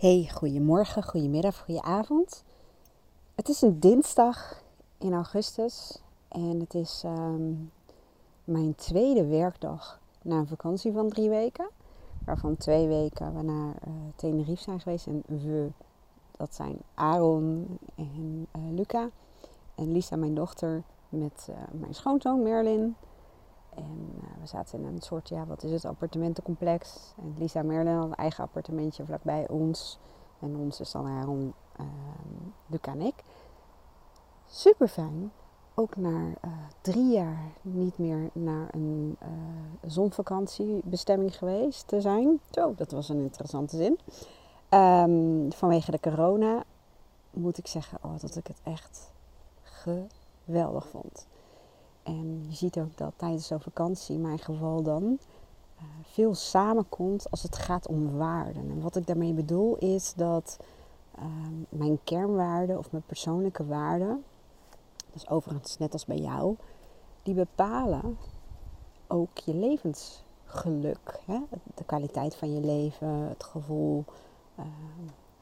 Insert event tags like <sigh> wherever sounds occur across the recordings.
Hey, goedemorgen, goedemiddag, goedenavond. Het is een dinsdag in augustus en het is ehm, mijn tweede werkdag na een vakantie van drie weken. Waarvan twee weken we naar uh, Tenerife zijn geweest. En we, dat zijn Aaron en uh, Luca. En Lisa, mijn dochter, met uh, mijn schoonzoon Merlin. En we zaten in een soort, ja, wat is het, appartementencomplex. En Lisa Merlin had een eigen appartementje vlakbij ons. En ons is dan Aaron, uh, Luca ik. Super fijn. Ook na drie jaar niet meer naar een uh, zonvakantiebestemming geweest te zijn. Zo, dat was een interessante zin. Um, vanwege de corona moet ik zeggen oh, dat ik het echt geweldig vond. En je ziet ook dat tijdens zo'n vakantie, in mijn geval dan, uh, veel samenkomt als het gaat om waarden. En wat ik daarmee bedoel is dat uh, mijn kernwaarden of mijn persoonlijke waarden, dus overigens net als bij jou, die bepalen ook je levensgeluk. Hè? De kwaliteit van je leven, het gevoel. Uh,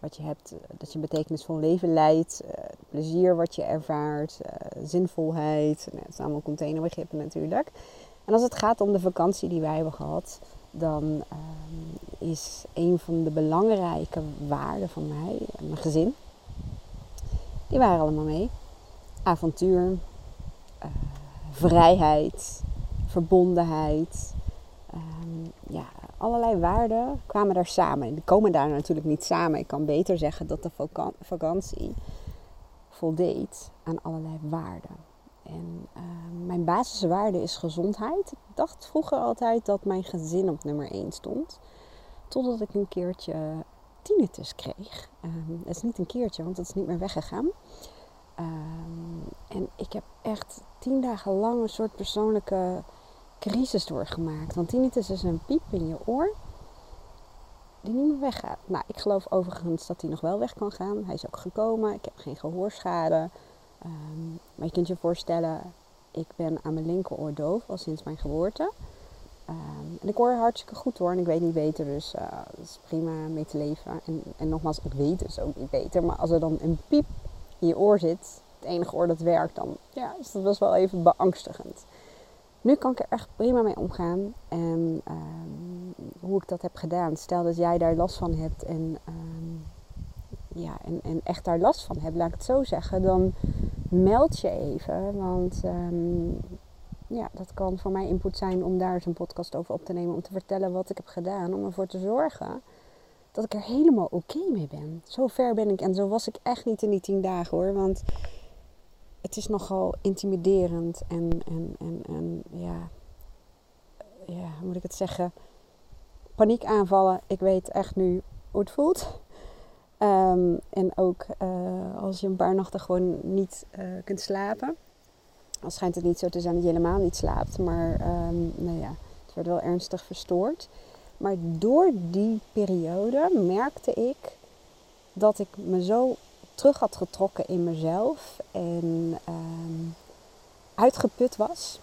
wat je hebt, dat je een betekenisvol leven leidt, uh, plezier wat je ervaart, uh, zinvolheid. Nou, het zijn allemaal containerbegrippen natuurlijk. En als het gaat om de vakantie die wij hebben gehad, dan uh, is een van de belangrijke waarden van mij, mijn gezin, die waren allemaal mee. Avontuur, vrijheid, verbondenheid. Um, ja, allerlei waarden kwamen daar samen. Die komen daar natuurlijk niet samen. Ik kan beter zeggen dat de vakantie voldeed aan allerlei waarden. En uh, mijn basiswaarde is gezondheid. Ik dacht vroeger altijd dat mijn gezin op nummer 1 stond. Totdat ik een keertje tinnitus kreeg. Um, het is niet een keertje, want het is niet meer weggegaan. Um, en ik heb echt tien dagen lang een soort persoonlijke crisis doorgemaakt. Want tinnitus is een piep in je oor die niet meer weggaat. Nou, ik geloof overigens dat hij nog wel weg kan gaan. Hij is ook gekomen. Ik heb geen gehoorschade. Um, maar je kunt je voorstellen, ik ben aan mijn linkeroor doof al sinds mijn geboorte. Um, en ik hoor hartstikke goed hoor. En ik weet niet beter, dus uh, dat is prima mee te leven. En, en nogmaals, ik weet dus ook niet beter. Maar als er dan een piep in je oor zit, het enige oor dat werkt, dan ja, is dat best wel even beangstigend. Nu kan ik er echt prima mee omgaan. En um, hoe ik dat heb gedaan. Stel dat jij daar last van hebt en, um, ja, en, en echt daar last van hebt, laat ik het zo zeggen. Dan meld je even. Want um, ja, dat kan voor mij input zijn om daar eens een podcast over op te nemen. Om te vertellen wat ik heb gedaan. Om ervoor te zorgen dat ik er helemaal oké mee ben. Zo ver ben ik. En zo was ik echt niet in die tien dagen hoor. Want het is nogal intimiderend en, en, en, en ja, ja, hoe moet ik het zeggen? Paniekaanvallen. Ik weet echt nu hoe het voelt. Um, en ook uh, als je een paar nachten gewoon niet uh, kunt slapen. Al schijnt het niet zo te zijn dat je helemaal niet slaapt. Maar um, nou ja, het wordt wel ernstig verstoord. Maar door die periode merkte ik dat ik me zo terug had getrokken in mezelf en um, uitgeput was.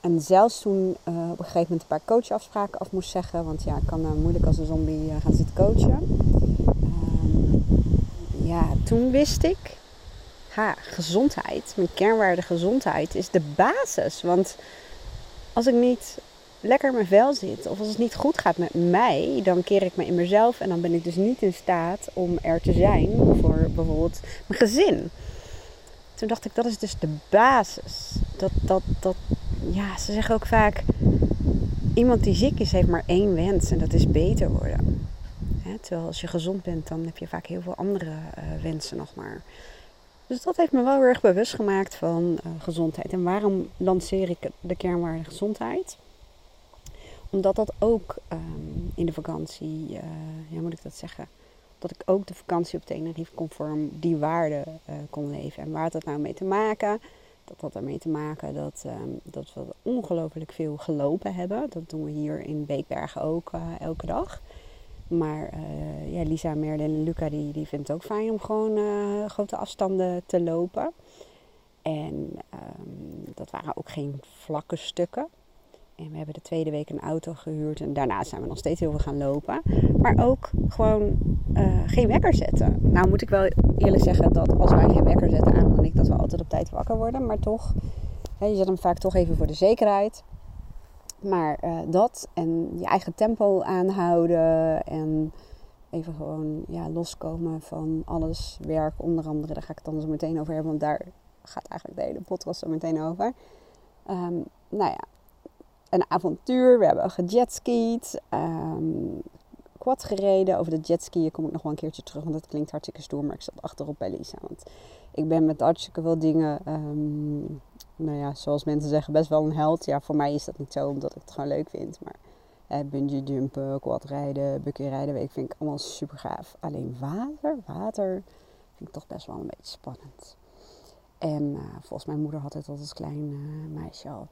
En zelfs toen uh, op een gegeven moment een paar coachafspraken af moest zeggen, want ja, ik kan uh, moeilijk als een zombie uh, gaan zitten coachen. Um, ja, toen wist ik, ha, gezondheid, mijn kernwaarde gezondheid is de basis. Want als ik niet lekker in mijn vel zit of als het niet goed gaat met mij, dan keer ik me in mezelf en dan ben ik dus niet in staat om er te zijn voor bijvoorbeeld mijn gezin. Toen dacht ik, dat is dus de basis. Dat, dat, dat, ja, ze zeggen ook vaak, iemand die ziek is heeft maar één wens en dat is beter worden. terwijl als je gezond bent, dan heb je vaak heel veel andere uh, wensen nog maar. Dus dat heeft me wel erg bewust gemaakt van uh, gezondheid. En waarom lanceer ik de kernwaarde gezondheid? Omdat dat ook um, in de vakantie, uh, ja moet ik dat zeggen, dat ik ook de vakantie op Tenerife conform die waarden uh, kon leven. En waar had dat nou mee te maken? Dat had ermee te maken dat, um, dat we ongelooflijk veel gelopen hebben. Dat doen we hier in Beekbergen ook uh, elke dag. Maar ja, Lisa, Merlin en Luca die, die vinden het ook fijn om gewoon grote afstanden te lopen. En um, dat waren ook geen vlakke stukken. En we hebben de tweede week een auto gehuurd. En daarna zijn we nog steeds heel veel gaan lopen. Maar ook gewoon uh, geen wekker zetten. Nou moet ik wel eerlijk zeggen dat als wij geen wekker zetten, aan en ik, dat we altijd op tijd wakker worden. Maar toch, hè, je zet hem vaak toch even voor de zekerheid. Maar uh, dat en je eigen tempo aanhouden en even gewoon ja, loskomen van alles werk. Onder andere, daar ga ik het dan zo meteen over hebben, want daar gaat eigenlijk de hele podcast zo meteen over. Um, nou ja, een avontuur. We hebben gejetskied, um, quad gereden. Over de jetskiën kom ik nog wel een keertje terug, want dat klinkt hartstikke stoer. Maar ik zat achterop bij Lisa, want ik ben met hartstikke veel dingen, um, nou ja, zoals mensen zeggen, best wel een held. Ja, voor mij is dat niet zo, omdat ik het gewoon leuk vind. Maar eh, bungee jumpen, quad rijden, buggy rijden, weet ik, vind ik allemaal super gaaf. Alleen water, water vind ik toch best wel een beetje spannend. En uh, volgens mijn moeder had het als klein uh, meisje al.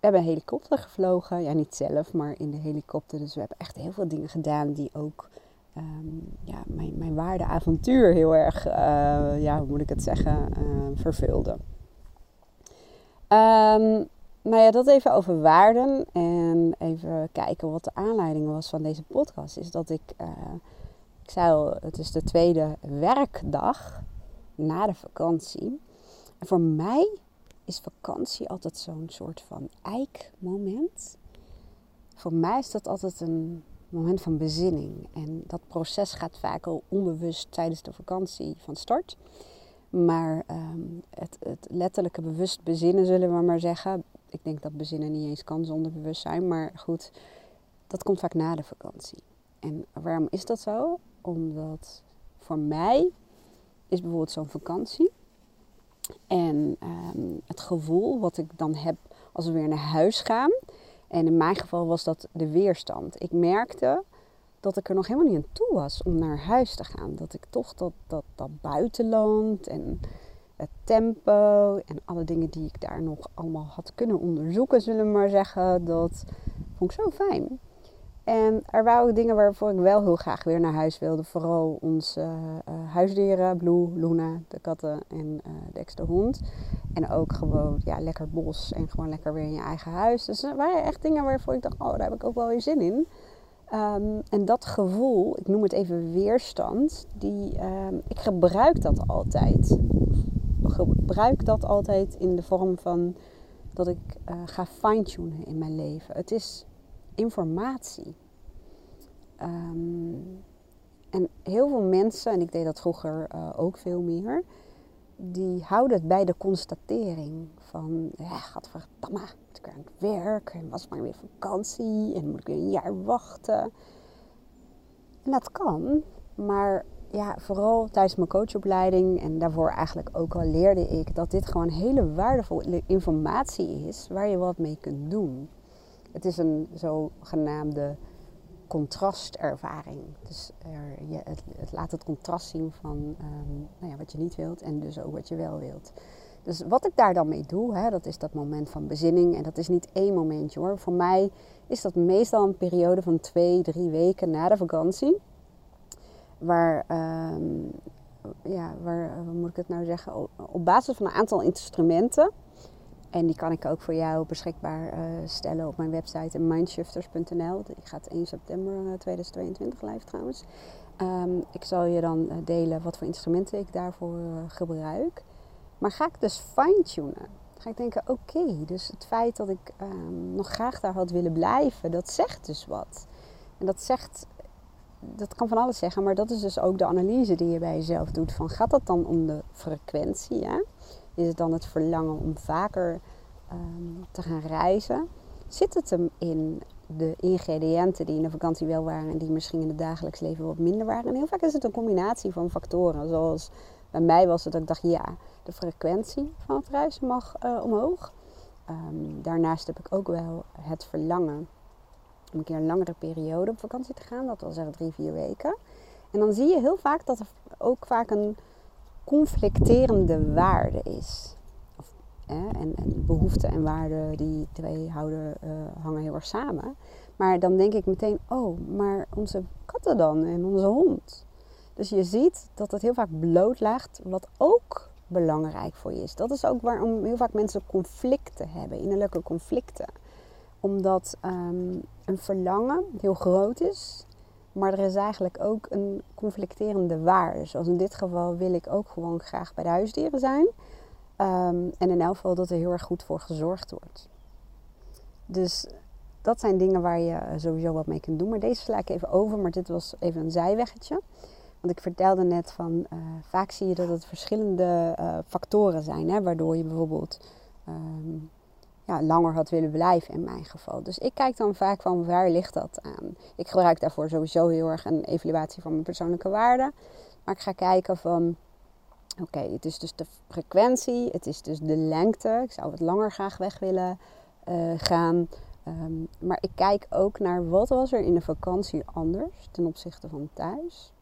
We hebben een helikopter gevlogen. Ja, niet zelf, maar in de helikopter. Dus we hebben echt heel veel dingen gedaan die ook um, ja, mijn, mijn waarde avontuur heel erg, uh, ja, hoe moet ik het zeggen, vervulden. Um, nou ja, dat even over waarden. En even kijken wat de aanleiding was van deze podcast. Is dat ik, ik zei al, het is de tweede werkdag na de vakantie. En voor mij is vakantie altijd zo'n soort van eikmoment. Voor mij is dat altijd een moment van bezinning. En dat proces gaat vaak al onbewust tijdens de vakantie van start. Maar um, het, het, letterlijke bewust bezinnen, zullen we maar zeggen. Ik denk dat bezinnen niet eens kan zonder bewustzijn. Maar goed, dat komt vaak na de vakantie. En waarom is dat zo? Omdat voor mij is bijvoorbeeld zo'n vakantie. En um, het gevoel wat ik dan heb als we weer naar huis gaan. En in mijn geval was dat de weerstand. Ik merkte dat ik er nog helemaal niet aan toe was om naar huis te gaan. Dat ik toch dat, dat, dat buitenland en het tempo en alle dingen die ik daar nog allemaal had kunnen onderzoeken, zullen we maar zeggen, dat vond ik zo fijn. En er waren ook dingen waarvoor ik wel heel graag weer naar huis wilde. Vooral onze uh, huisdieren, Blue, Luna, de katten en uh, Dex de hond. En ook gewoon ja, lekker bos en gewoon lekker weer in je eigen huis. Dus er waren echt dingen waarvoor ik dacht, oh, daar heb ik ook wel weer zin in. Um, en dat gevoel, ik noem het even weerstand, die, um, ik gebruik dat altijd. Gebruik dat altijd in de vorm van dat ik uh, ga fine-tunen in mijn leven. Het is informatie. Um, en heel veel mensen, en ik deed dat vroeger uh, ook veel meer, die houden het bij de constatering van, ja, gadverdamme, moet ik weer aan het werk en was maar weer vakantie en moet ik weer een jaar wachten. En dat kan, maar ja, vooral tijdens mijn coachopleiding en daarvoor eigenlijk ook al leerde ik dat dit gewoon hele waardevolle informatie is waar je wat mee kunt doen. Het is een zogenaamde contrastervaring. Dus er, je, het, laat het contrast zien van um, nou ja, wat je niet wilt en dus ook wat je wel wilt. Dus wat ik daar dan mee doe, hè, dat is dat moment van bezinning. En dat is niet één momentje hoor. Voor mij is dat meestal een periode van twee, drie weken na de vakantie. Waar, um, ja, waar, hoe moet ik het nou zeggen? Op basis van een aantal instrumenten en die kan ik ook voor jou beschikbaar uh, stellen op mijn website mindshifters.nl. Die gaat 1 september 2022 eh, live trouwens. Um, ik zal je dan uh, delen wat voor instrumenten ik daarvoor gebruik. Maar ga ik dus fine-tunen? Ga ik denken, oké, dus het feit dat ik um, nog graag daar had willen blijven, dat zegt dus wat. En dat zegt, dat kan van alles zeggen, maar dat is dus ook de analyse die je bij jezelf doet. Van gaat dat dan om de frequentie? Ja? Is het dan het verlangen om vaker um, te gaan reizen? Zit het hem in de ingrediënten die in de vakantie wel waren en die misschien in het dagelijks leven wat minder waren? En heel vaak is het een combinatie van factoren. Zoals bij mij was het dat ik dacht, ja, de frequentie van het reizen mag uh, omhoog. Um, daarnaast heb ik ook wel het verlangen om een keer een langere periode op vakantie te gaan. Dat wil zeggen drie, vier weken. En dan zie je heel vaak dat er ook vaak een conflicterende waarde is. Of, en, en behoeften en waarden, die twee houden, uh, hangen heel erg samen. Maar dan denk ik meteen, oh, maar onze katten dan en onze hond. Dus je ziet dat het heel vaak blootlaagt wat ook belangrijk voor je is. Dat is ook waarom heel vaak mensen conflicten hebben, innerlijke conflicten. Omdat ehm, een verlangen heel groot is, maar er is eigenlijk ook een conflicterende waarde. Zoals in dit geval wil ik ook gewoon graag bij de huisdieren zijn. Um, en in elk geval dat er heel erg goed voor gezorgd wordt. Dus dat zijn dingen waar je sowieso wat mee kunt doen. Maar deze sla ik even over, maar dit was even een zijweggetje. Want ik vertelde net van, uh, vaak zie je dat het verschillende uh, factoren zijn, hè, waardoor je bijvoorbeeld um, ja, langer had willen blijven in mijn geval. Dus ik kijk dan vaak van waar ligt dat aan. Ik gebruik daarvoor sowieso heel erg een evaluatie van mijn persoonlijke waarden. Maar ik ga kijken van, oké, het is dus de frequentie, het is dus de lengte. Ik zou wat langer graag weg willen uh, gaan. Um, maar ik kijk ook naar wat was er in de vakantie anders ten opzichte van thuis.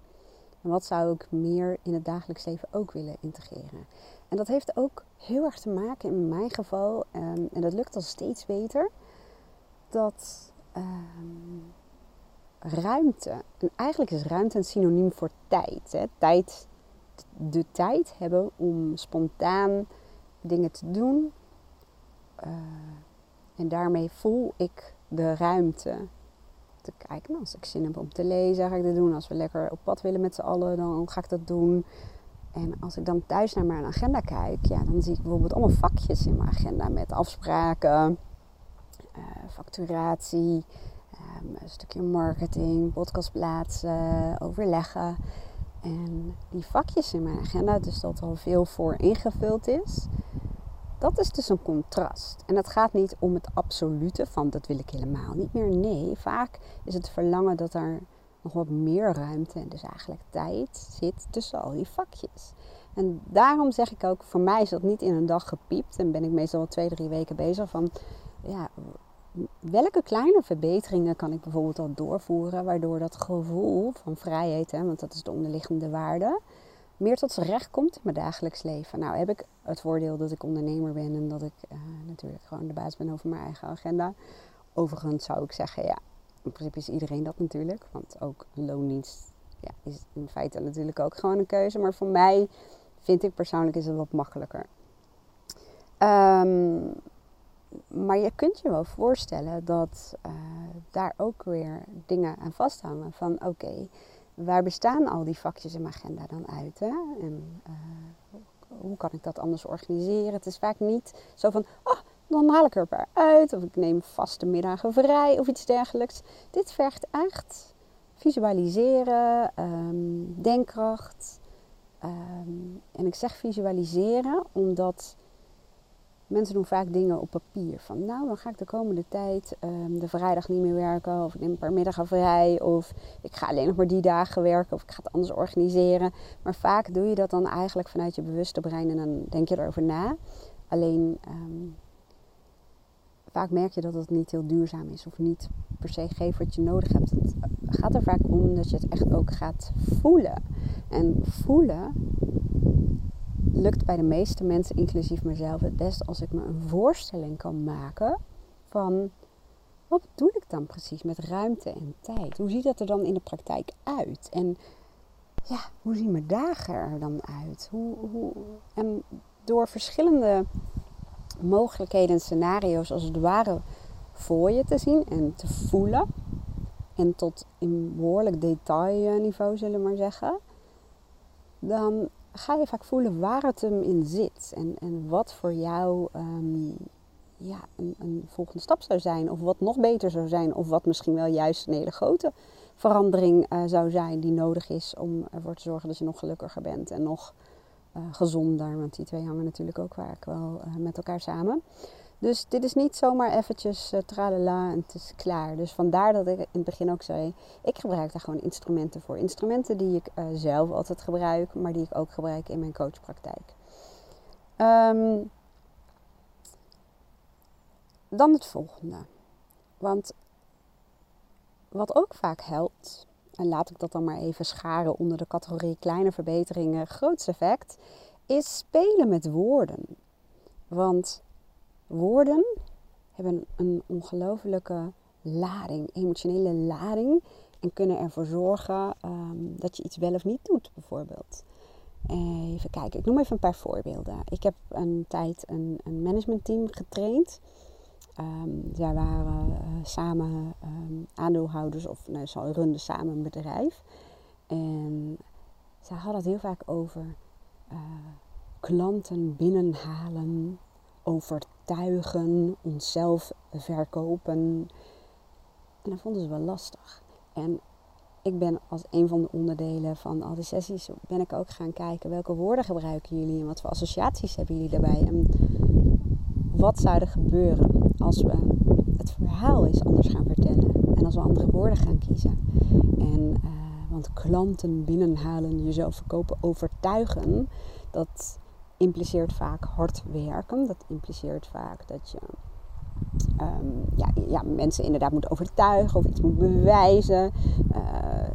En wat zou ik meer in het dagelijks leven ook willen integreren. En dat heeft ook heel erg te maken in mijn geval, um, en dat lukt al steeds beter, dat um, ruimte, en eigenlijk is ruimte een synoniem voor tijd. Hè? Tijd, de tijd hebben om spontaan dingen te doen. Uh, en daarmee voel ik de ruimte te kijken. Als ik zin heb om te lezen, ga ik dat doen. Als we lekker op pad willen met z'n allen, dan ga ik dat doen. En als ik dan thuis naar mijn agenda kijk, ja, dan zie ik bijvoorbeeld allemaal vakjes in mijn agenda met afspraken, uh, facturatie, um, een stukje marketing, podcastplaatsen, overleggen. En die vakjes in mijn agenda, dus dat al veel voor ingevuld is, dat is dus een contrast. En het gaat niet om het absolute van dat wil ik helemaal niet meer. Nee, vaak is het verlangen dat er nog wat meer ruimte en dus eigenlijk tijd zit tussen al die vakjes. En daarom zeg ik ook, voor mij is dat niet in een dag gepiept. En ben ik meestal al twee, drie weken bezig van, ja, welke kleine verbeteringen kan ik bijvoorbeeld al doorvoeren, waardoor dat gevoel van vrijheid, hè, want dat is de onderliggende waarde, meer tot zijn recht komt in mijn dagelijks leven. Nou heb ik het voordeel dat ik ondernemer ben en dat ik uh, natuurlijk gewoon de baas ben over mijn eigen agenda. Overigens zou ik zeggen, ja, in principe is iedereen dat natuurlijk. Want ook loondienst ja, is in feite natuurlijk ook gewoon een keuze. Maar voor mij vind ik persoonlijk is het wat makkelijker. Um, maar je kunt je wel voorstellen dat uh, daar ook weer dingen aan vasthangen. Van oké, waar bestaan al die vakjes in mijn agenda dan uit? Hè? En uh, hoe kan ik dat anders organiseren? Het is vaak niet zo van, oh, dan haal ik er een paar uit. Of ik neem vaste middagen vrij of iets dergelijks. Dit vergt echt visualiseren, um, denkkracht. Um, en ik zeg visualiseren omdat mensen doen vaak dingen op papier. Van nou, dan ga ik de komende tijd um, de vrijdag niet meer werken. Of ik neem een paar middagen vrij. Of ik ga alleen nog maar die dagen werken. Of ik ga het anders organiseren. Maar vaak doe je dat dan eigenlijk vanuit je bewuste brein. En dan denk je erover na. Alleen um, vaak merk je dat het niet heel duurzaam is. Of niet per se geeft wat je nodig hebt. Het gaat er vaak om dat je het echt ook gaat voelen. En voelen lukt bij de meeste mensen, inclusief mezelf, het best als ik me een voorstelling kan maken van wat bedoel ik dan precies met ruimte en tijd? Hoe ziet dat er dan in de praktijk uit? En ja, hoe zien mijn dagen er dan uit? Hoe, hoe, en door verschillende mogelijkheden en scenario's als het ware voor je te zien en te voelen. En tot in behoorlijk detailniveau zullen we maar zeggen. Dan ga je vaak voelen waar het hem in zit. En, en wat voor jou um, ja, een, een, volgende stap zou zijn. Of wat nog beter zou zijn. Of wat misschien wel juist een hele grote verandering uh, zou zijn die nodig is om ervoor te zorgen dat je nog gelukkiger bent. En nog uh, gezonder. Want die twee hangen natuurlijk ook vaak wel uh, met elkaar samen. Dus dit is niet zomaar eventjes uh, tralala en het is klaar. Dus vandaar dat ik in het begin ook zei, ik gebruik daar gewoon instrumenten voor. Instrumenten die ik uh, zelf altijd gebruik, maar die ik ook gebruik in mijn coachpraktijk. Um, dan het volgende. Want wat ook vaak helpt, en laat ik dat dan maar even scharen onder de categorie kleine verbeteringen, grootste effect, is spelen met woorden. Want woorden hebben een ongelofelijke lading, emotionele lading. En kunnen ervoor zorgen um, dat je iets wel of niet doet, bijvoorbeeld. Even kijken, ik noem even een paar voorbeelden. Ik heb een tijd een, een managementteam getraind. Um, zij waren uh, samen um, aandeelhouders, of nee, ze runden samen een bedrijf. En zij hadden het heel vaak over uh, klanten binnenhalen, overtuigen, onszelf verkopen. En dat vonden ze wel lastig. En ik ben als een van de onderdelen van al die sessies, ben ik ook gaan kijken welke woorden gebruiken jullie en wat voor associaties hebben jullie daarbij. En wat zou er gebeuren als we het verhaal eens anders gaan vertellen en als we andere woorden gaan kiezen. En, uh, want klanten binnenhalen, jezelf verkopen, overtuigen, dat impliceert vaak hard werken. Dat impliceert vaak dat je um, ja, ja, mensen inderdaad moet overtuigen of iets moet bewijzen. Uh,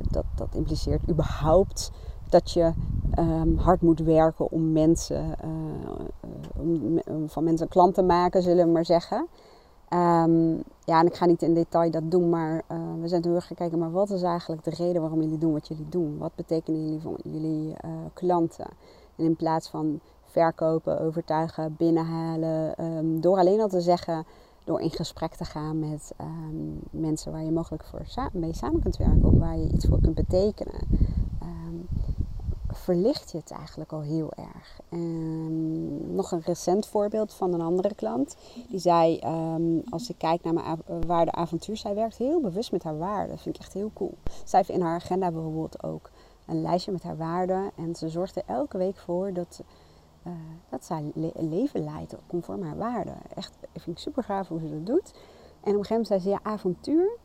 dat, dat impliceert überhaupt dat je um, hard moet werken om mensen, uh, van mensen een klant te maken, zullen we maar zeggen. Um, ja, en ik ga niet in detail dat doen, maar uh, we zijn toen gekeken, maar wat is eigenlijk de reden waarom jullie doen wat jullie doen? Wat betekenen jullie voor jullie klanten? En in plaats van verkopen, overtuigen, binnenhalen, um, door alleen al te zeggen, door in gesprek te gaan met um, mensen waar je mogelijk voor mee samen kunt werken of waar je iets voor kunt betekenen, um, verlicht je het eigenlijk al heel erg. Nog een recent voorbeeld van een andere klant. Die zei, als ik kijk naar mijn waarde avontuur, zij werkt heel bewust met haar waarden. Dat vind ik echt heel cool. Zij heeft in haar agenda bijvoorbeeld ook een lijstje met haar waarden. En ze zorgt er elke week voor dat uh, dat zij een leven leidt conform haar waarden. Echt, ik vind ik super gaaf hoe ze dat doet. En op een gegeven moment zei ze, ja, avontuur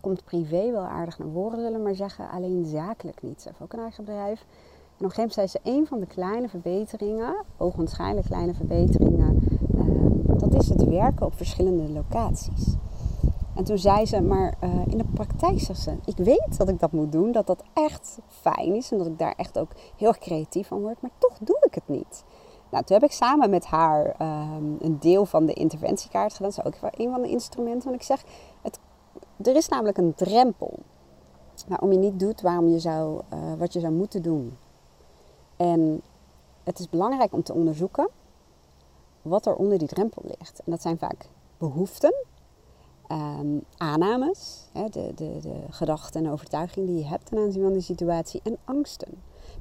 komt privé wel aardig naar voren, zullen maar zeggen. Alleen zakelijk niet. Ze heeft ook een eigen bedrijf. En op een gegeven moment zei ze, een van de kleine verbeteringen, ogenschijnlijk kleine verbeteringen, uh, dat is het werken op verschillende locaties. En toen zei ze, maar uh, in de praktijk zegt ze, ik weet dat ik dat moet doen, dat dat echt fijn is en dat ik daar echt ook heel creatief van word, maar toch doe ik het niet. Nou, toen heb ik samen met haar um, een deel van de interventiekaart gedaan. Dat is ook een van de instrumenten. Want ik zeg, het, er is namelijk een drempel. Waarom je niet doet waarom je zou, uh, wat je zou moeten doen. En het is belangrijk om te onderzoeken wat er onder die drempel ligt. En dat zijn vaak behoeften um, aannames, hè, de, de, de gedachten en overtuiging die je hebt ten aanzien van die situatie en angsten.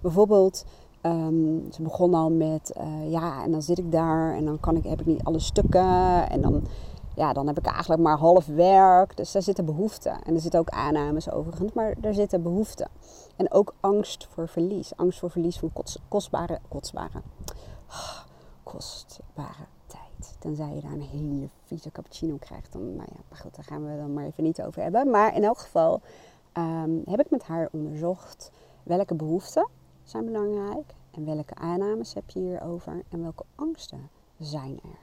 Bijvoorbeeld, um, ze begon al met, uh, ja, en dan zit ik daar en dan kan ik, heb ik niet alle stukken en dan, ja, dan heb ik eigenlijk maar half werk. Dus daar zitten behoeften en er zitten ook aannames overigens, maar daar zitten behoeften. En ook angst voor verlies, angst voor verlies van kost, kostbare, <sighs> kostbare, Tenzij je daar een hele vieze cappuccino krijgt. Dan, nou ja, goed, daar gaan we dan maar even niet over hebben. Maar in elk geval um, heb ik met haar onderzocht welke behoeften zijn belangrijk. En welke aannames heb je hierover. En welke angsten zijn er.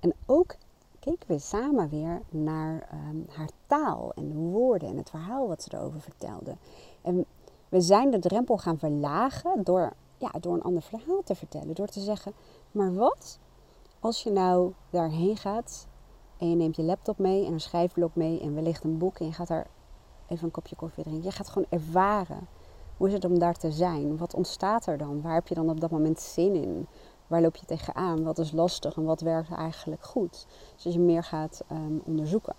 En ook keken we samen weer naar um, haar taal en de woorden en het verhaal wat ze erover vertelde. En we zijn de drempel gaan verlagen door, ja, door een ander verhaal te vertellen. Door te zeggen, maar wat als je nou daarheen gaat en je neemt je laptop mee en een schrijfblok mee en wellicht een boek en je gaat daar even een kopje koffie drinken. Je gaat gewoon ervaren. Hoe is het om daar te zijn? Wat ontstaat er dan? Waar heb je dan op dat moment zin in? Waar loop je tegenaan? Wat is lastig en wat werkt eigenlijk goed? Dus je meer gaat um, onderzoeken.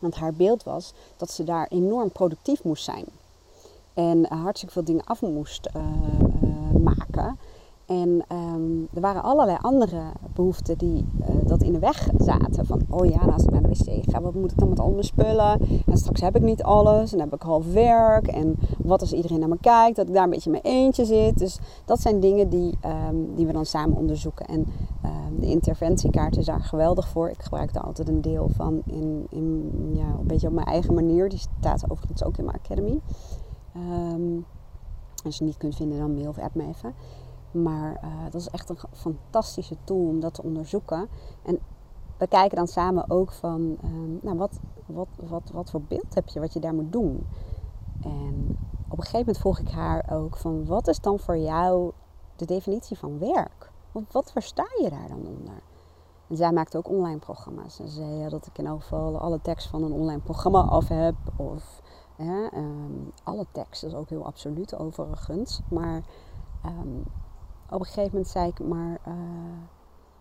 Want haar beeld was dat ze daar enorm productief moest zijn. En hartstikke veel dingen af moest uh, uh, maken. En um, er waren allerlei andere behoeften die uh, dat in de weg zaten. Van, oh ja, nou, als ik naar de wc ga, wat moet ik dan met al mijn spullen? En straks heb ik niet alles en heb ik half werk. En wat als iedereen naar me kijkt, dat ik daar een beetje in mijn eentje zit. Dus dat zijn dingen die, um, die we dan samen onderzoeken. En um, de interventiekaart is daar geweldig voor. Ik gebruik daar altijd een deel van in, in ja, een beetje op mijn eigen manier. Die staat overigens ook in mijn academy. als je het niet kunt vinden, dan mail of app me even. Maar uh, dat is echt een fantastische tool om dat te onderzoeken. En we kijken dan samen ook van, um, nou, wat, wat, wat, wat voor beeld heb je wat je daar moet doen? En op een gegeven moment vroeg ik haar ook van, wat is dan voor jou de definitie van werk? Wat, wat versta je daar dan onder? En zij maakt ook online programma's. En ze zei ja, dat ik in elk geval alle tekst van een online programma af heb. Of um, alle tekst, dat is ook heel absoluut overigens. Maar um, op een gegeven moment zei ik, maar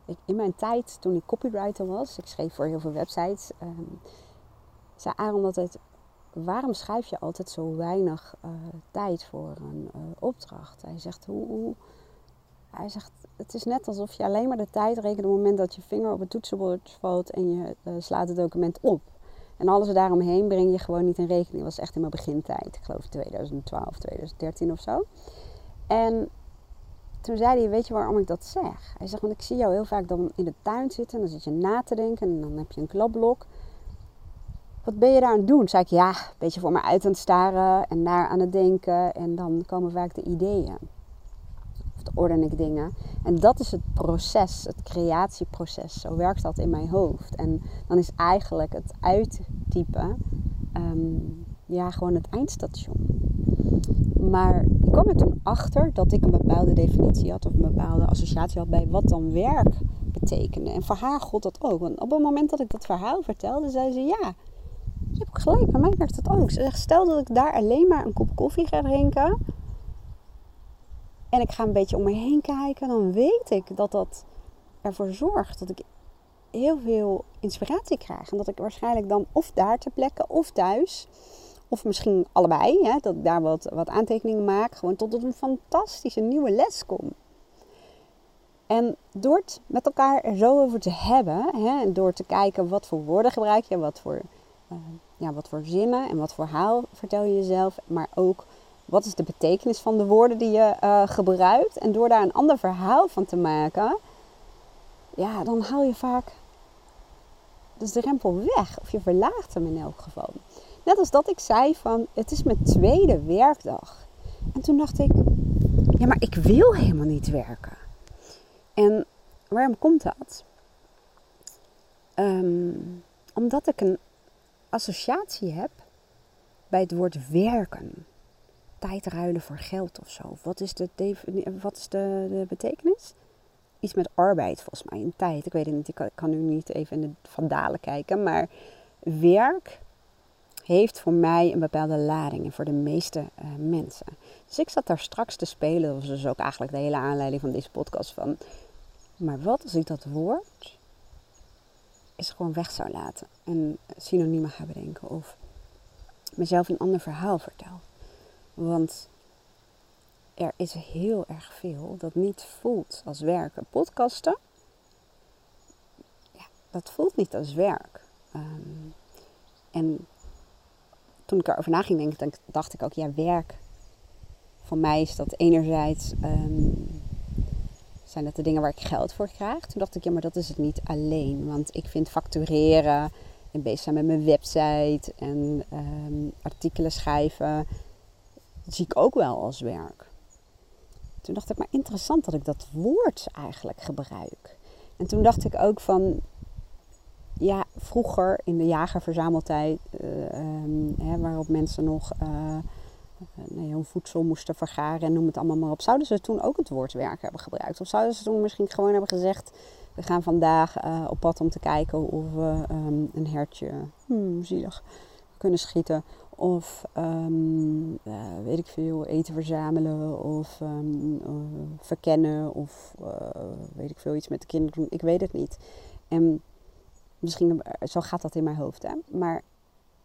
ik, in mijn tijd toen ik copywriter was, ik schreef voor heel veel websites, um, zei Aaron altijd, waarom schrijf je altijd zo weinig uh, tijd voor een uh, opdracht? Hij zegt, hoe, hij zegt, het is net alsof je alleen maar de tijd rekent op het moment dat je vinger op het toetsenbord valt en je slaat het document op. En alles daaromheen breng je gewoon niet in rekening. Dat was echt in mijn begintijd. Ik geloof 2012, 2013 of zo. En toen zei hij, weet je waarom ik dat zeg? Hij zegt, want ik zie jou heel vaak dan in de tuin zitten. En dan zit je na te denken en dan heb je een klapblok. Wat ben je daar aan het doen? Zei ik, ja, een beetje voor me uit aan het staren en daar aan het denken. En dan komen vaak de ideeën. Of dan orden ik dingen. En dat is het proces, het creatieproces. Zo werkt dat in mijn hoofd. En dan is eigenlijk het uittypen um, ja, gewoon het eindstation. Maar ik kwam er toen achter dat ik een bepaalde definitie had of een bepaalde associatie had bij wat dan werk betekende. En voor haar god dat ook. Want op het moment dat ik dat verhaal vertelde, zei ze ja. Je hebt gelijk, bij mij werkt het ook. Stel dat ik daar alleen maar een kop koffie ga drinken. En ik ga een beetje om me heen kijken. Dan weet ik dat dat ervoor zorgt dat ik heel veel inspiratie krijg. En dat ik waarschijnlijk dan of daar ter plekke of thuis of misschien allebei, hè, dat ik daar wat, wat aantekeningen maak. Gewoon tot een fantastische nieuwe les kom. En door het met elkaar er zo over te hebben, hè, en door te kijken wat voor woorden gebruik je, wat voor, uh, ja, wat voor zinnen en wat voor haal vertel je jezelf, maar ook wat is de betekenis van de woorden die je uh, gebruikt. En door daar een ander verhaal van te maken, ja, dan haal je vaak dus de rempel weg. Of je verlaagt hem in elk geval. Net als dat ik zei van, het is mijn tweede werkdag. En toen dacht ik, ja, maar ik wil helemaal niet werken. En waarom komt dat? Um, omdat ik een associatie heb bij het woord werken. Tijd ruilen voor geld of zo. Wat is de, wat is de, betekenis? Iets met arbeid volgens mij, in tijd. Ik weet het niet, ik kan, nu niet even in de vandalen kijken. Maar werk heeft voor mij een bepaalde lading en voor de meeste uh, mensen. Dus ik zat daar straks te spelen, dat was dus ook eigenlijk de hele aanleiding van deze podcast van. Maar wat als ik dat woord is gewoon weg zou laten en synoniemen ga bedenken of mezelf een ander verhaal vertel. Want er is heel erg veel dat niet voelt als werken. Podcasten, ja, dat voelt niet als werk. Um, en toen ik erover na ging denken, dacht ik ook, ja, werk. Voor mij is dat enerzijds, um, zijn dat de dingen waar ik geld voor krijg. Toen dacht ik, ja, maar dat is het niet alleen. Want ik vind factureren en bezig zijn met mijn website en um, artikelen schrijven, zie ik ook wel als werk. Toen dacht ik, maar interessant dat ik dat woord eigenlijk gebruik. En toen dacht ik ook van, vroeger in de jagerverzameltijd, uh, um, waarop mensen nog uh, hun voedsel moesten vergaren en noem het allemaal maar op, zouden ze toen ook het woord werk hebben gebruikt? Of zouden ze toen misschien gewoon hebben gezegd: We gaan vandaag op pad om te kijken of we um, een hertje, hmm, zielig, kunnen schieten? Of um, weet ik veel, eten verzamelen of verkennen of weet ik veel, iets met de kinderen doen. Ik weet het niet. En Misschien, eh, zo gaat dat in mijn hoofd. Hè? Maar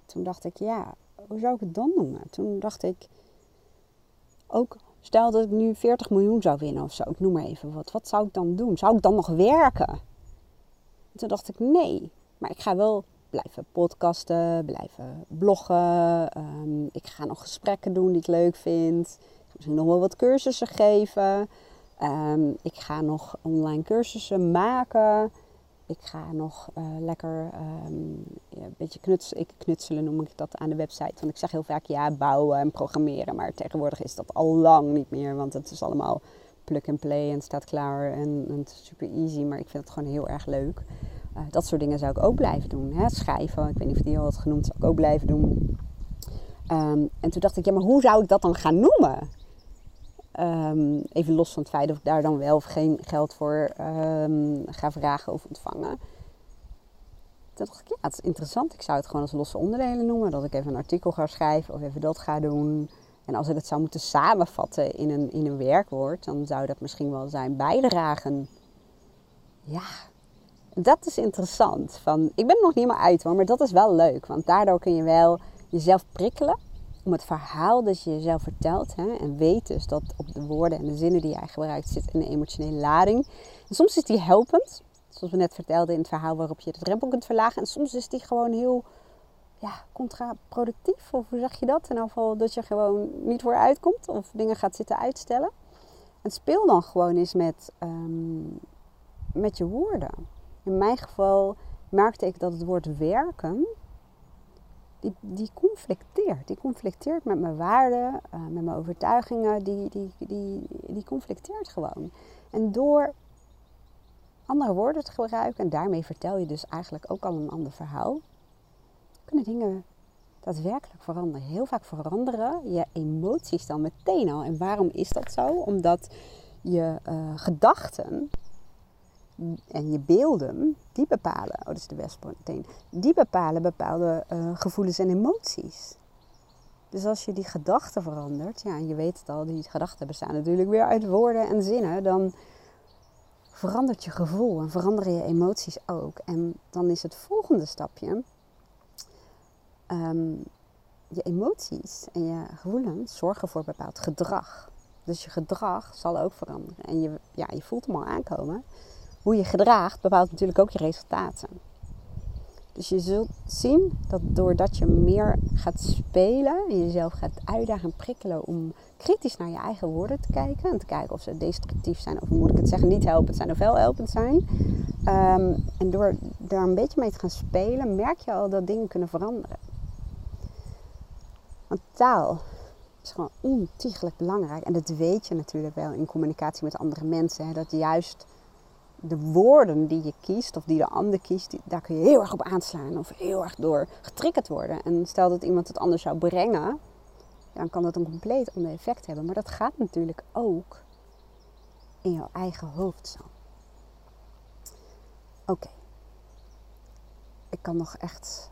toen dacht ik, ja, hoe zou ik het dan noemen? Toen dacht ik, ook stel dat ik nu 40 miljoen zou winnen of zo. Ik noem maar even wat. Wat zou ik dan doen? Zou ik dan nog werken? toen dacht ik, nee. Maar ik ga wel blijven podcasten, blijven bloggen. Um, ik ga nog gesprekken doen die ik leuk vind. Ik ga misschien nog wel wat cursussen geven. Um, ik ga nog online cursussen maken ik ga nog uh, lekker ja, een beetje knutselen. Ik knutselen noem ik dat aan de website. Want ik zeg heel vaak ja, bouwen en programmeren. Maar tegenwoordig is dat al lang niet meer. Want het is allemaal plug and play en staat klaar. En, het is super easy. Maar ik vind het gewoon heel erg leuk. Uh, dat soort dingen zou ik ook blijven doen. Hè? Schrijven, ik weet niet of die al had genoemd, zou ik ook blijven doen. Um, en toen dacht ik, ja, maar hoe zou ik dat dan gaan noemen? Um, even los van het feit of ik daar dan wel of geen geld voor um, ga vragen of ontvangen. Toen dacht ik, ja, het is interessant. Ik zou het gewoon als losse onderdelen noemen. Dat ik even een artikel ga schrijven of even dat ga doen. En als ik het zou moeten samenvatten in een, in een werkwoord, dan zou dat misschien wel zijn bijdragen. ja, dat is interessant. Van, ik ben er nog niet helemaal uit hoor, maar dat is wel leuk. Want daardoor kun je wel jezelf prikkelen om het verhaal dat je jezelf vertelt. Hè, en weet dus dat op de woorden en de zinnen die jij gebruikt zit een emotionele lading. Soms is die helpend. Zoals we net vertelden in het verhaal waarop je de drempel kunt verlagen. En soms is die gewoon heel ja, contraproductief. Of hoe zeg je dat? In ieder geval dat je gewoon niet voor uitkomt. Of dingen gaat zitten uitstellen. En speel dan gewoon eens met, ehm, met je woorden. In mijn geval merkte ik dat het woord werken, die, die conflicteert. Die conflicteert met mijn waarden, uh, met mijn overtuigingen. Die, die, die, die conflicteert gewoon. En door andere woorden te gebruiken, en daarmee vertel je dus eigenlijk ook al een ander verhaal, kunnen dingen daadwerkelijk veranderen. Heel vaak veranderen je emoties dan meteen al. En waarom is dat zo? Omdat je uh, gedachten en je beelden, die bepalen, oh dat is de wespen meteen, die bepalen bepaalde uh, gevoelens en emoties. Dus als je die gedachten verandert, ja, en je weet het al, die gedachten bestaan natuurlijk weer uit woorden en zinnen, dan verandert je gevoel en veranderen je emoties ook. En dan is het volgende stapje, um, je emoties en je gevoelens zorgen voor bepaald gedrag. Dus je gedrag zal ook veranderen. En je, ja, je voelt hem al aankomen hoe je gedraagt bepaalt natuurlijk ook je resultaten. Dus je zult zien dat doordat je meer gaat spelen en jezelf gaat uitdagen en prikkelen om kritisch naar je eigen woorden te kijken en te kijken of ze destructief zijn of moet ik het zeggen, niet helpend zijn of wel helpend zijn. Um, en door daar een beetje mee te gaan spelen, merk je al dat dingen kunnen veranderen. Want taal is gewoon ontiegelijk belangrijk. En dat weet je natuurlijk wel in communicatie met andere mensen. Hè, dat juist de woorden die je kiest of die de ander kiest, daar kun je heel erg op aanslaan of heel erg door getriggerd worden. En stel dat iemand het anders zou brengen, dan kan dat een compleet ander effect hebben. Maar dat gaat natuurlijk ook in jouw eigen hoofd zo. Oké. Ik kan nog echt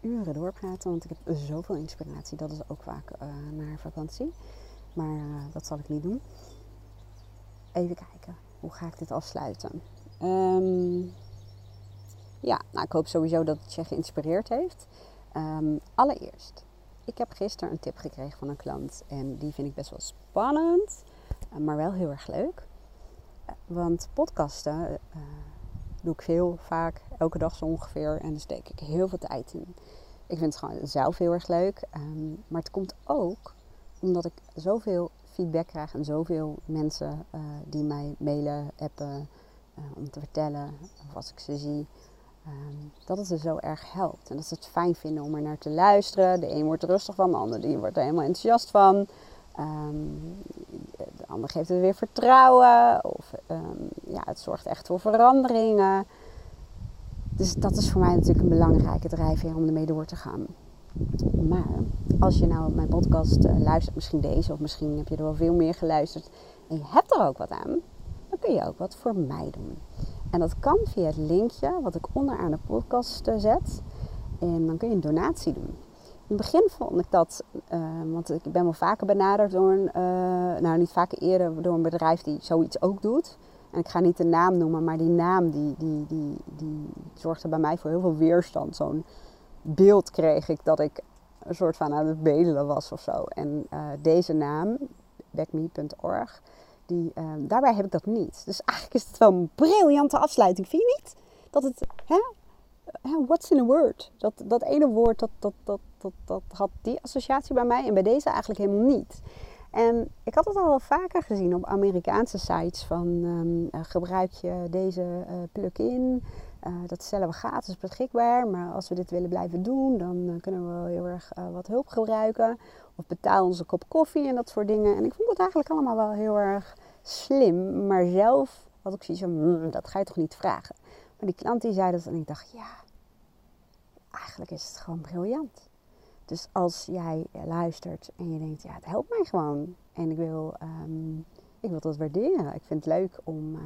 uren doorpraten, want ik heb zoveel inspiratie. Dat is ook vaak uh, naar vakantie. Maar uh, dat zal ik niet doen. Even kijken hoe ga ik dit afsluiten? Um, ja, nou, ik hoop sowieso dat het je geïnspireerd heeft. Um, allereerst, ik heb gisteren een tip gekregen van een klant. En die vind ik best wel spannend, eh, maar wel heel erg leuk. Eh, want podcasten uh, doe ik veel, vaak, elke dag zo ongeveer. En daar steek ik heel veel tijd in. Ik vind het gewoon zelf heel erg leuk. Um, maar het komt ook omdat ik zoveel feedback krijg en zoveel mensen uh, die mij mailen, appen uh, om te vertellen of als ik ze zie. Um, dat het er zo erg helpt. En dat ze het fijn vinden om er naar te luisteren. De een wordt er rustig van, de ander die wordt er helemaal enthousiast van. Um, de ander geeft het weer vertrouwen. Of um, ja, het zorgt echt voor veranderingen. Dus dat is voor mij natuurlijk een belangrijke drijfveer om ermee door te gaan. Maar als je nou mijn podcast uh, luistert, misschien deze of misschien heb je er wel veel meer geluisterd en je hebt er ook wat aan, dan kun je ook wat voor mij doen. En dat kan via het linkje wat ik onderaan de podcast uh, zet. En dan kun je een donatie doen. In het begin vond ik dat, uh, want ik ben wel vaker benaderd door een, nou niet vaker eerder, door een bedrijf die zoiets ook doet. En ik ga niet de naam noemen, maar die naam die, die, die, die zorgde bij mij voor heel veel weerstand. Zo'n beeld kreeg ik dat ik een soort van aan het bedelen was of zo. En uh, deze naam, backme.org, die, uh, daarbij heb ik dat niet. Dus eigenlijk is het wel een briljante afsluiting, vind je niet? Dat het, hè? What's in a word? Dat, dat ene woord, dat, dat, dat, dat, dat had die associatie bij mij en bij deze eigenlijk helemaal niet. En ik had het al wel vaker gezien op Amerikaanse sites van um, gebruik je deze plugin uh, dat stellen we gratis beschikbaar, maar als we dit willen blijven doen, dan uh, kunnen we wel heel erg uh, wat hulp gebruiken. Of betaal onze kop koffie en dat soort dingen. En ik vond het eigenlijk allemaal wel heel erg slim, maar zelf had ik zoiets van, mmm, dat ga je toch niet vragen. Maar die klant die zei dat en ik dacht, ja, eigenlijk is het gewoon briljant. Dus als jij luistert en je denkt, ja, het helpt mij gewoon. En ik wil um, Ik wil dat waarderen. Ik vind het leuk om, uh,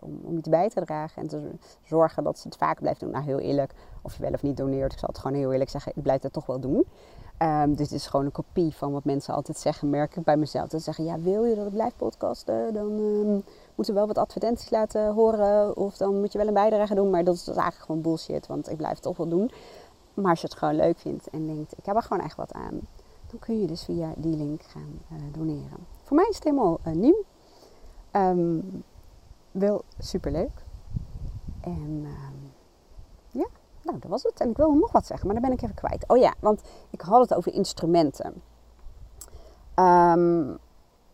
om, om iets bij te dragen en te zorgen dat ze het vaak blijft doen. Nou, heel eerlijk, of je wel of niet doneert. Ik zal het gewoon heel eerlijk zeggen, ik blijf het toch wel doen. Um, dus het is gewoon een kopie van wat mensen altijd zeggen, merk ik bij mezelf. Dat ze zeggen, ja, wil je dat ik blijf podcasten? Dan um, moeten we wel wat advertenties laten horen. Of dan moet je wel een bijdrage doen. Maar dat is dus eigenlijk gewoon bullshit, want ik blijf het toch wel doen. Maar als je het gewoon leuk vindt en denkt, ik heb er gewoon echt wat aan. Dan kun je dus via die link gaan uh, doneren. Voor mij is het helemaal uh, nieuw. Um, wel superleuk. En ja, nou, dat was het. En ik wilde nog wat zeggen, maar dan ben ik even kwijt. Oh ja, want ik had het over instrumenten. Um,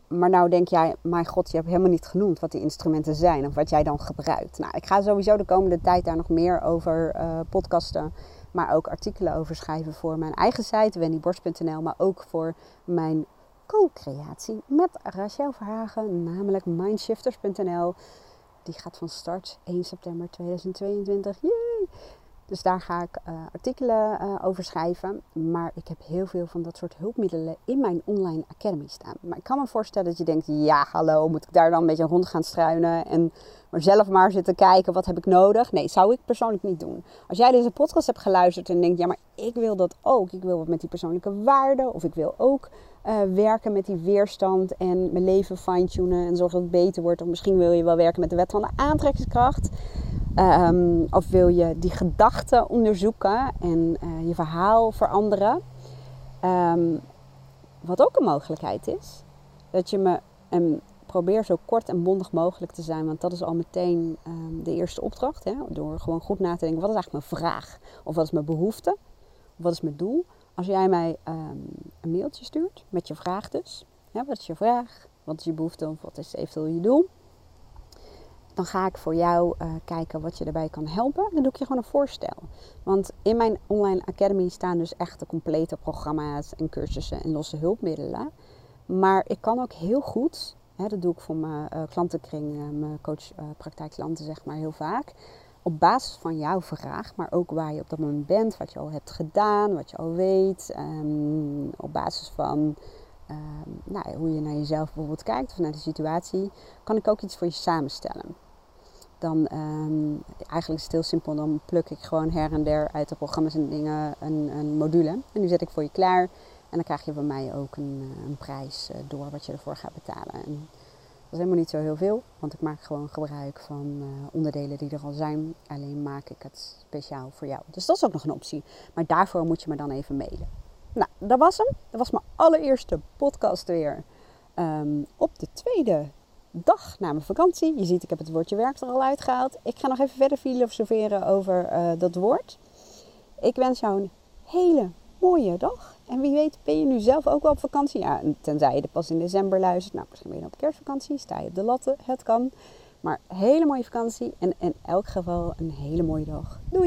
maar nou denk jij, mijn god, je hebt helemaal niet genoemd wat die instrumenten zijn of wat jij dan gebruikt. Nou, ik ga sowieso de komende tijd daar nog meer over uh, podcasten, maar ook artikelen over schrijven voor mijn eigen site, wendyborst.nl, maar ook voor mijn co-creatie met Rachel Verhagen, namelijk mindshifters.nl. Die gaat van start 1 september 2022. Yay! Dus daar ga ik uh, artikelen uh, over schrijven. Maar ik heb heel veel van dat soort hulpmiddelen in mijn online academy staan. Maar ik kan me voorstellen dat je denkt: ja, hallo, moet ik daar dan een beetje rond gaan struinen en maar zelf maar zitten kijken wat heb ik nodig? Nee, zou ik persoonlijk niet doen. Als jij deze podcast hebt geluisterd en denkt: ja, maar ik wil dat ook. Ik wil wat met die persoonlijke waarden. Of ik wil ook uh, werken met die weerstand en mijn leven fine-tunen en zorgen dat het beter wordt. Of misschien wil je wel werken met de wet van de aantrekkingskracht. Um, of wil je die gedachten onderzoeken en uh, je verhaal veranderen. Um, wat ook een mogelijkheid is. Dat je me en probeer zo kort en bondig mogelijk te zijn. Want dat is al meteen um, de eerste opdracht. Hè? Door gewoon goed na te denken. Wat is eigenlijk mijn vraag? Of wat is mijn behoefte? Of wat is mijn doel? Als jij mij een mailtje stuurt met je vraag dus. Wat is je vraag? Wat is je behoefte? Of wat is eventueel je doel? dan ga ik voor jou uh, kijken wat je erbij kan helpen. Dan doe ik je gewoon een voorstel. Want in mijn online academy staan dus echt de complete programma's en cursussen en losse hulpmiddelen. Maar ik kan ook heel goed, hè, dat doe ik voor mijn uh, klantenkring, uh, mijn coachpraktijkklanten zeg maar heel vaak. Op basis van jouw vraag, maar ook waar je op dat moment bent, wat je al hebt gedaan, wat je al weet. Um, op basis van um, nou, hoe je naar jezelf bijvoorbeeld kijkt of naar de situatie, kan ik ook iets voor je samenstellen dan um, eigenlijk is het heel simpel. Dan pluk ik gewoon her en der uit de programma's en dingen een, een, module. En die zet ik voor je klaar. En dan krijg je van mij ook een, eh, een prijs uh, door wat je ervoor gaat betalen. En dat is helemaal niet zo heel veel, want ik maak gewoon gebruik van uh, onderdelen die er al zijn. Alleen maak ik het speciaal voor jou. Dus dat is ook nog een optie. Maar daarvoor moet je me dan even mailen. Nou, dat was hem. Dat was mijn allereerste podcast weer. Um, op de tweede dag na mijn vakantie. Je ziet, ik heb het woordje werk er al uitgehaald. Ik ga nog even verder filosoferen over uh, dat woord. Ik wens jou een hele mooie dag. En wie weet ben je nu zelf ook wel op vakantie. Ja, tenzij je pas in december luistert. Nou, misschien ben je op kerstvakantie. Sta je op de latten. Het kan. Maar hele mooie vakantie. En in elk geval een hele mooie dag. Doei!